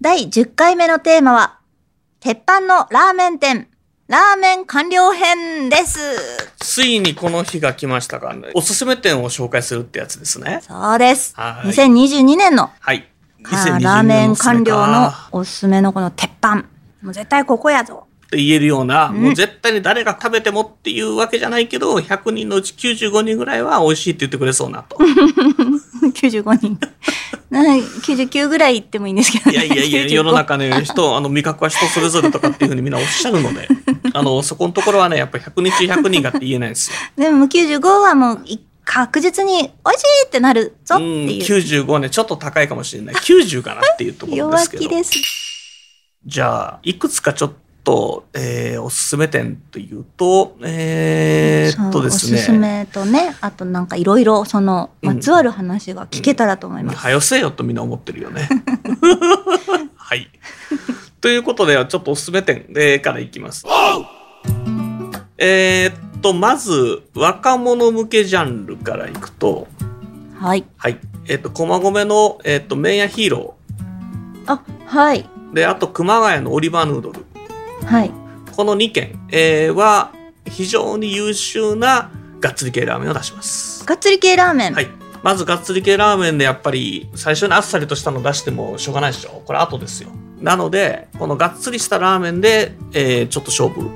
第10回目のテーマは鉄板のラーメン店。ラーメン完了編です。ついにこの日が来ましたが、ね、おすすめ店を紹介するってやつですね。そうです。はい。2022年のはい。はあラーメン完了のおすすめのこの鉄板。もう絶対ここやぞ。って言えるような、もう絶対に誰が食べてもっていうわけじゃないけど、100人のうち95人ぐらいは美味しいって言ってくれそうなと。95人。な99ぐらい言ってもいいんですけど、いやいやいや、95 世の中ね、人、あの、味覚は人それぞれとかっていうふうにみんなおっしゃるので、あの、そこのところはね、やっぱり100人中100人がって言えないんですよ。でももう95はもうい確実に美味しいってなるぞうん、っていう。95ね、ちょっと高いかもしれない。90かなっていうところ弱ですけど。気です。じゃあ、いくつかちょっと、えー、おすすめ店というと、えー、っとですね。おすすめとね、あとなんかいろいろその、まつわる話が聞けたらと思います。はよせえよとみんな思ってるよね。はい。ということで、ちょっとおすすめ店でからいきます。えーっと、まず、若者向けジャンルからいくと、はい。はい。えーっと、駒込の、えーっと、麺屋ヒーロあ、はい。ー。で、あと、熊谷のオリバーヌードル。はい。この2軒、えーは、非常に優秀ながっつり系ラーメンを出します。がっつり系ラーメン。はい。まずがっつり系ラーメンでやっぱり最初にあっさりとしたの出してもしょうがないでしょこれ後ですよ。なので、このがっつりしたラーメンで、えーちょっと勝負。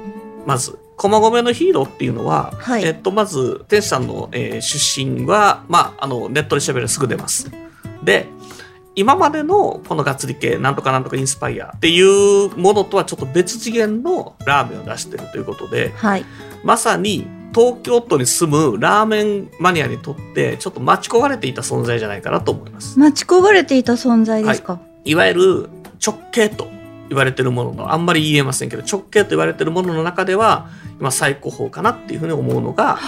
まず、駒込のヒーローっていうのは、はいえっと、まず、天使さんの、えー出身は、まあ、あの、ネットで調べればすぐ出ます。で、今までのこのがっつり系、なんとかなんとかインスパイアっていうものとはちょっと別次元のラーメンを出してるということで、はい。まさに東京都に住むラーメンマニアにとってちょっと待ち焦がれていた存在じゃないかなと思います。待ち焦がれていた存在ですか？いわゆる直系と言われてるもののあんまり言えませんけど直系と言われてるものの中では今最高峰かなっていうふうに思うのが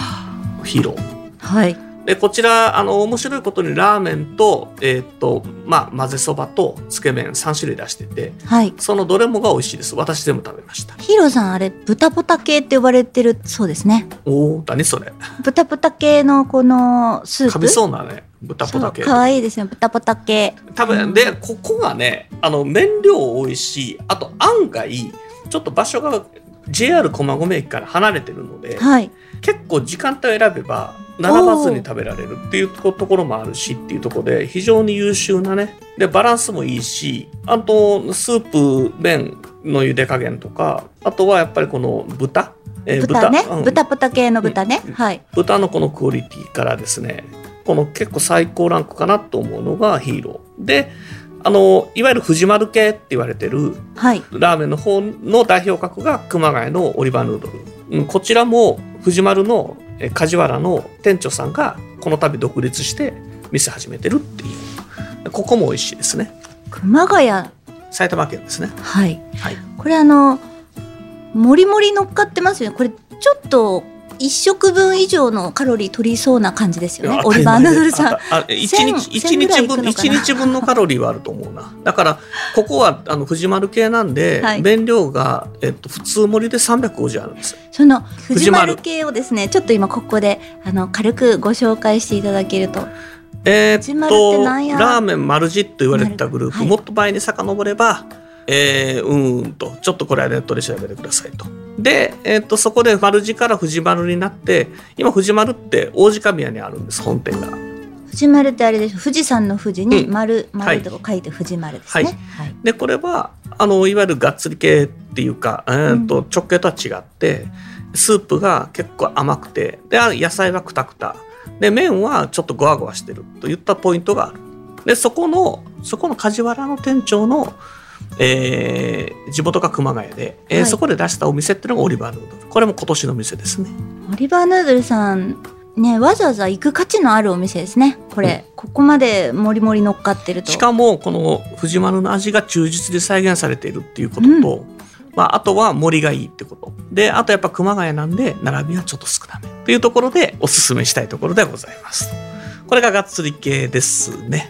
ヒーロー。はい。でこちらあの面白いことにラーメンと,、えーっとまあ、混ぜそばとつけ麺3種類出しててはい。そのどれもが美味しいです私全部食べましたヒーローさんあれ豚ポタ系って呼ばれてるそうですね。おお何それ豚ポタ系のこのスープ？かみそうなね豚ポタ系可愛いですね豚ポタ系。多分でここがねあの麺量多いしあと案外ちょっと場所が JR 駒込駅から離れてるのではい。結構時間帯を選べば並ばずに食べられるっていうところもあるしっていうところで非常に優秀なね。でバランスもいいしあとスープ麺の茹で加減とかあとはやっぱりこの豚。えー豚ね、うん。豚ポタ系の豚ね。うん。はい。豚のこのクオリティからですねこの結構最高ランクかなと思うのがヒーロー。であのいわゆる藤丸系って言われてるはい。ラーメンの方の代表格が熊谷のオリバーヌードル、うん、こちらも藤丸のえ梶原の店長さんがこの度独立して店始めてるっていうここも美味しいですね熊谷。は埼玉県ですねい。はいこれあの、もりもり乗っかってますよね。これちょっと一食分以上のカロリー取りそうな感じですよね。オリバーヌードルさん。ああ一千日一日分いくのかな一日分のカロリーはあると思うな。だからここはあの藤丸系なんで、はい麺量がえっと普通盛りで350あるんですよ。その藤藤丸丸系をですね、ちょっと今ここであの軽くご紹介していただけると。えーっとラーメンマルジと言われてたグループ、はいもっと前に遡れば、えー、うーんとちょっとこれはネットで調べてくださいと。で、えーっとそこでマルジから藤丸になって今藤丸って王子神谷にあるんです本店が。藤丸ってあれでしょ。富士山の富士にうん丸、はい丸とか書いて藤丸ですね。はい。でこれはあのいわゆるがっつり系っていうか、えーと直系とは違ってスープが結構甘くてで野菜はくたくたで麺はちょっとゴワゴワしてるといったポイントがあるでそこのそこの梶原の店長の、えー地元が熊谷で、えーはい。そこで出したお店っていうのがオリバーヌードル。これも今年の店ですね。オリバーヌードルさんねわざわざ行く価値のあるお店ですね。これ、ここまでもりもり乗っかってると。しかもこの藤丸の味が忠実に再現されているっていうことと、まあ、あとは森がいいってこと。であとやっぱ熊谷なんで並びはちょっと少なめ。というところでおすすめしたいところでございます。これががっつり系ですね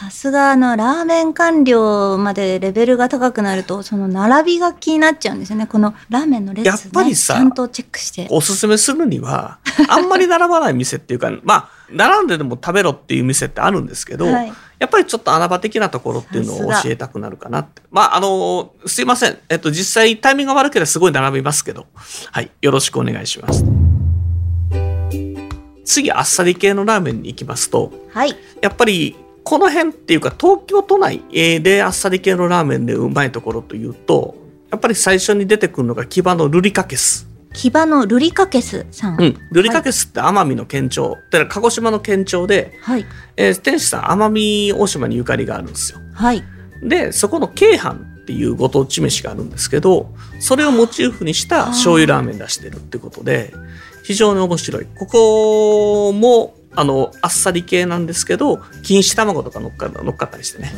さすがあのラーメン官僚までレベルが高くなるとその並びが気になっちゃうんですよねこのラーメンの列、ね、やっぱりさちゃんとチェックしておすすめするにはあんまり並ばない店っていうか まあ並んででも食べろっていう店ってあるんですけど、はいやっぱりちょっと穴場的なところっていうのを教えたくなるかなって。まあ、あの、すいません。えっと、実際タイミングが悪ければすごい並びますけど、はい。よろしくお願いします。次、あっさり系のラーメンに行きますと、はいやっぱり、この辺っていうか、東京都内えーであっさり系のラーメンでうまいところというと、やっぱり最初に出てくるのが木場のルリカケス。木場のルリカケスさん、うん。ルリカケスって奄美の県庁、だから鹿児島の県庁で、はいえー店主さん奄美大島にゆかりがあるんですよ。はいで、そこの京阪っていうご当地飯があるんですけど、それをモチーフにした醤油ラーメン出してるってことで、非常に面白い。ここも、あの、あっさり系なんですけど、錦糸卵とか乗っか乗っかったりしてね。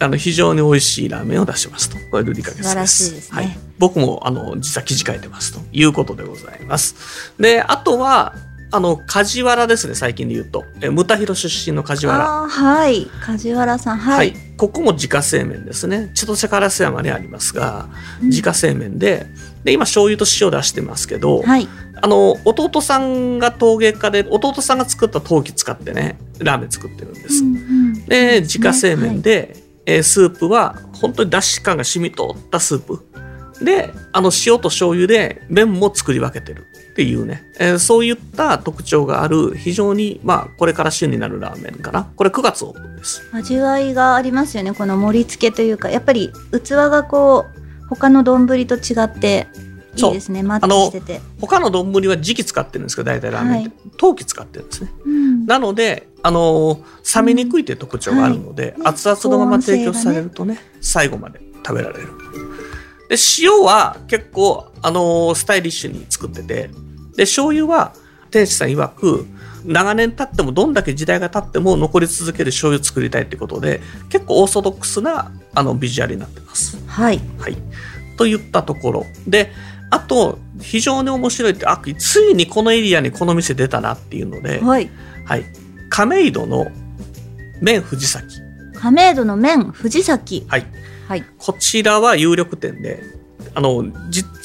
あの、非常に美味しいラーメンを出しますと。これルリカケスです。素晴らしいですねはい。僕も、あの、実は記事書いてますということでございます。で、あとは、あの、梶原ですね、最近で言うと。え、ムタヒロ出身の梶原。はい梶原さんはい、はい、ここも自家製麺ですね千歳烏山にありますが自家製麺でで今醤油と塩出してますけど、はい。あの弟さんが陶芸家で弟さんが作った陶器使ってねラーメン作ってるんです、うんうん。で自家製麺はい。で、えースープは本当にだし感が染み通ったスープ。であの塩と醤油で麺も作り分けてるっていうね、えーそういった特徴がある非常にまあこれから旬になるラーメンかな。これ9月オープンです。味わいがありますよね。この盛り付けというかやっぱり器がこう他の丼と違っていいですね。マッチしてて、他の丼は磁器使ってるんですけど大体ラーメンって、陶器使ってるんですね。うん。なのであのー冷めにくいという特徴があるので、はい熱々のまま提供されるとね最後まで食べられる。で塩は結構あのースタイリッシュに作ってて。で醤油は店主さん曰く長年経ってもどんだけ時代が経っても残り続ける醤油を作りたいってことで結構オーソドックスなあのビジュアルになってますはいはい。といったところ。で、あと、非常に面白いって、あ、ついにこのエリアにこの店出たなっていうので、はいはい。亀戸の麺藤崎。亀戸の麺藤崎はい。はいこちらは有力店で、あの、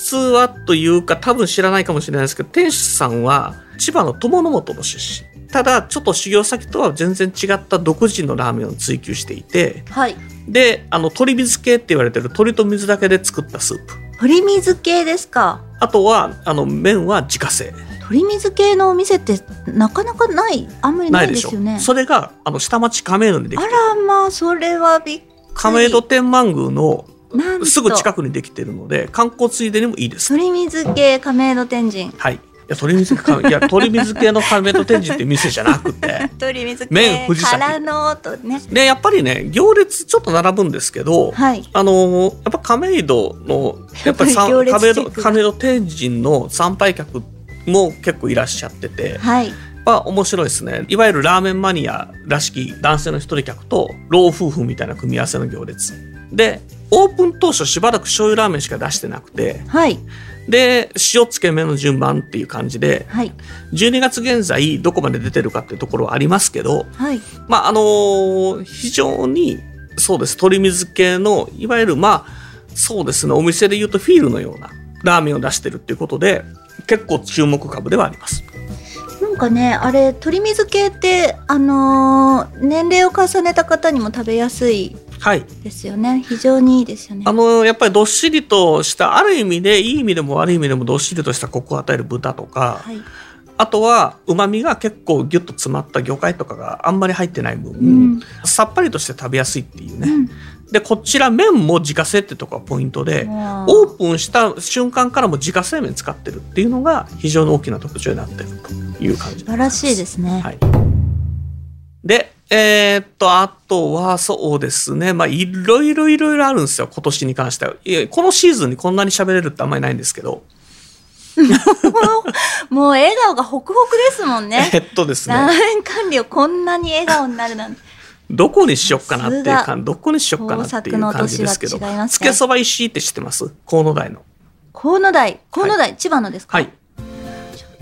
実はというか多分知らないかもしれないですけど、店主さんは千葉の友の本の出身。ただ、ちょっと修行先とは全然違った独自のラーメンを追求していて、はいで、あの、鶏水系って言われてる鶏と水だけで作ったスープ。鶏水系ですか？あとは、あの、麺は自家製。鶏水系のお店ってなかなかないあんまりなないいですよねそれが、あの、下町亀戸にできあてる。らまあそれはびっくり亀戸天満宮のすぐ近くにできてるので、観光ついでにもいいです。鶏水系亀戸天神はい。いや、鶏水か、いや、鶏水系の亀戸天神っていう店じゃなくて。鶏水系麺藤崎からのとねで、やっぱりね、行列ちょっと並ぶんですけど、はいあのーやっぱ亀戸の、やっぱり亀戸、亀戸天神の参拝客も結構いらっしゃってて、はいまあ面白いですね。いわゆるラーメンマニアらしき男性の一人客と老夫婦みたいな組み合わせの行列。で、オープン当初しばらく醤油ラーメンしか出してなくて、はいで、塩つけ麺の順番っていう感じで、はい12月現在どこまで出てるかっていうところはありますけど、はいまああのー非常にそうです、鶏水系の、いわゆるまあ、そうですね、お店で言うとフィールのようなラーメンを出してるっていうことで、結構注目株ではあります。なんかねあれ鶏水系ってあのー年齢を重ねた方にも食べやすいはい。ですよね。非常にいいですよね。あの、やっぱりどっしりとした、ある意味で、いい意味でも悪い意味でもどっしりとしたコクを与える豚とか、はい。あとは、旨味が結構ギュッと詰まった魚介とかがあんまり入ってない分、うん。さっぱりとして食べやすいっていうね。うん。で、こちら麺も自家製ってとこがポイントで、オープンした瞬間からも自家製麺使ってるっていうのが非常に大きな特徴になってるという感じ。素晴らしいですね、はい。で、えーっと、あとはそうですね。まあ、いろいろいろいろあるんですよ。今年に関しては。いやこのシーズンにこんなに喋れるってあんまりないんですけど。もう笑顔がホクホクですもんね。えっとですラーねメン官僚こんなに笑顔になるなんて。どこにしよっかなっていうさすが。かどこにしよっかなっていう感じですけど。ね。つけそば石井って知ってます？河野台の。河野台河野台、千葉のですか？はい。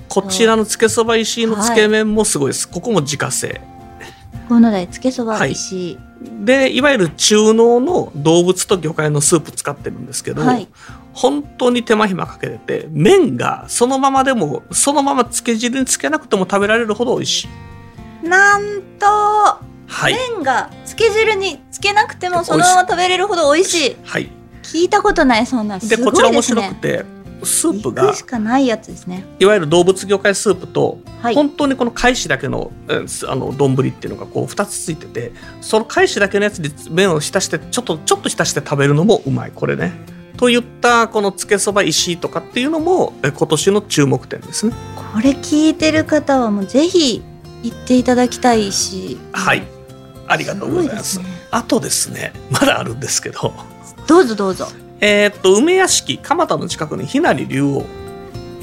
こちらのつけそば石井のつけ麺もすごいです、ここも自家製河野台つけそばはい。石井でいわゆる中濃の動物と魚介のスープ使ってるんですけど、はい。本当に手間暇かけてて麺がそのままでもそのままつけ汁につけなくても食べられるほど美味しい。なんとはい。麺がつけ汁につけなくてもそのまま食べれるほど美味しい。はい。聞いたことないそんな。でごいこちら面白くてスープ行がくしかないやつですね。いわゆる動物魚介スープと、はい。本当にこの返しだけのあの丼っていうのがこう2つついててその返しだけのやつに麺を浸してちょっとちょっと浸して食べるのもうまい。これね。といったこのつけそば石井とかっていうのもえ今年の注目点ですね。これ聞いてる方はもうぜひ行っていただきたいし。はい。ありがとうございます。すね。あとですねまだあるんですけど。どうぞどうぞえーっと梅屋敷蒲田の近くにひなり竜王。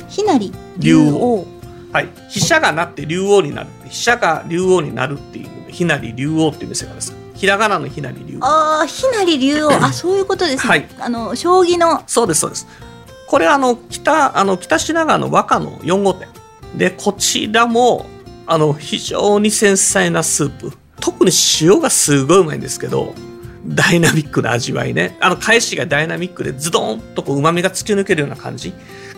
ひなり竜王。はい。飛車がなって竜王になる。飛車が竜王になるっていうひなり竜王っていう店があるんです。ひらがなのひなり竜王。ああひなり竜王。あそういうことですね、はい。あの将棋の。そうですそうです。これあの北あの北品川の和歌の4号店。でこちらもあの非常に繊細なスープ。特に塩がすごいうまいんですけどダイナミックな味わいね。あの返しがダイナミックでズドンとこう旨味が突き抜けるような感じ。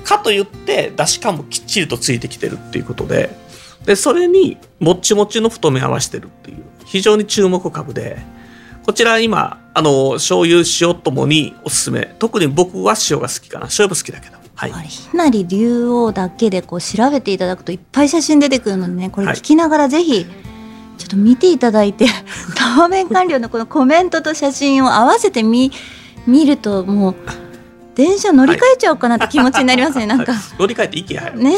かといってだし感もきっちりとついてきてるっていうことで。でそれにもっちもちの太麺合わせてるっていう。非常に注目株で。こちら今あの醤油塩ともにおすすめ。特に僕は塩が好きかな。醤油も好きだけど。はい。ひなり竜王だけでこう調べていただくといっぱい写真出てくるのでねこれはい。聞きながらぜひちょっと見ていただいてタワメン官僚のこのコメントと写真を合わせてみ見るともう電車乗り換えちゃおうかなって気持ちになりますね、なんか。乗り換えて息入る、ね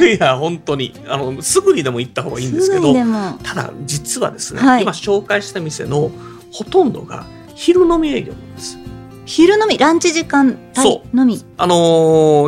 え。いや本当に。あのすぐにでも行った方がいいんですけどただ実はですね、はい。今紹介した店のほとんどが昼飲み営業なんです昼飲みランチ時間そ帯のみあの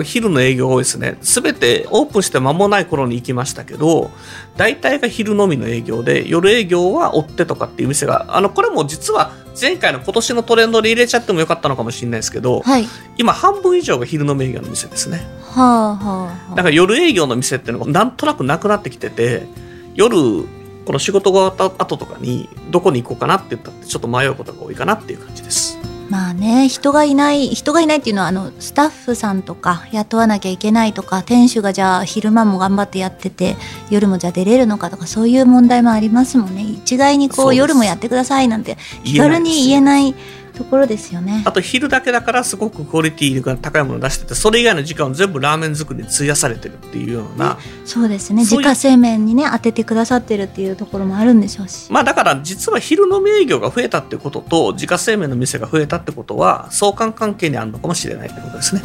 ー昼の営業多いですね。すべてオープンして間もない頃に行きましたけど、大体が昼飲みの営業で、夜営業は追ってとかっていう店が、あの、これも実は前回の今年のトレンドで入れちゃってもよかったのかもしれないですけど、はい今半分以上が昼飲み営業の店ですね。はあはあはだから夜営業の店っていうのがなんとなくなくなってきてて、夜、この仕事が終わった後とかに、どこに行こうかなって言ったってちょっと迷うことが多いかなっていう感じです。まあね人がいない人がいないっていうのはあのスタッフさんとか雇わなきゃいけないとか店主がじゃあ昼間も頑張ってやってて夜もじゃあ出れるのかとかそういう問題もありますもんね一概にこそう夜もやってくださいなんて気軽に言えい。ないところですよね。あと昼だけだからすごくクオリティが高いものを出しててそれ以外の時間を全部ラーメン作りに費やされてるっていうような、そうですね。自家製麺にね当ててくださってるっていうところもあるんでしょうしまあだから実は昼飲み営業が増えたってことと自家製麺の店が増えたってことは相関関係にあるのかもしれないってことですね。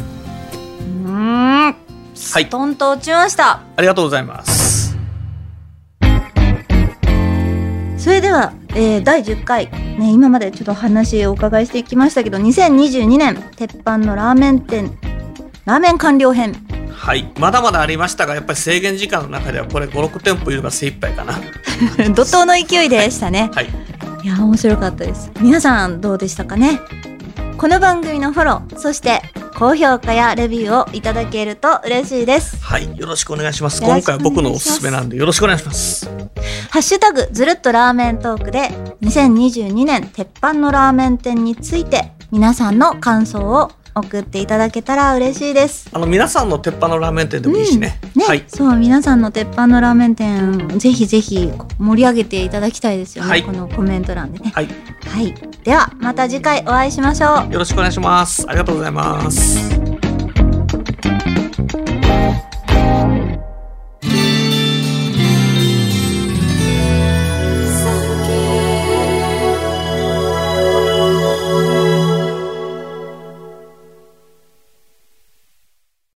うーん。ストンと落ちました、ありがとうございますそれでは、えー第10回、ね、今までちょっと話をお伺いしていきましたけど2022年鉄板のラーメン店ラーメン完了編。はい。まだまだありましたがやっぱり制限時間の中ではこれ56店舗いるのが精一杯かな。怒涛の勢いでしたね、はい。い、や面白かったです。皆さんどうでしたかね？この番組のフォローそして高評価やレビューをいただけると嬉しいです。はいよろしくお願いします。今回は僕のおすすめなんでよろしくお願いします。ハッシュタグずるっとラーメントークで2022年鉄板のラーメン店について皆さんの感想を送っていただけたら嬉しいです。あの皆さんの鉄板のラーメン店でもいいしね、ね、はい。そう皆さんの鉄板のラーメン店ぜひぜひ盛り上げていただきたいですよね、はい。このコメント欄でね。はい。はい。ではまた次回お会いしましょう。よろしくお願いします。ありがとうございます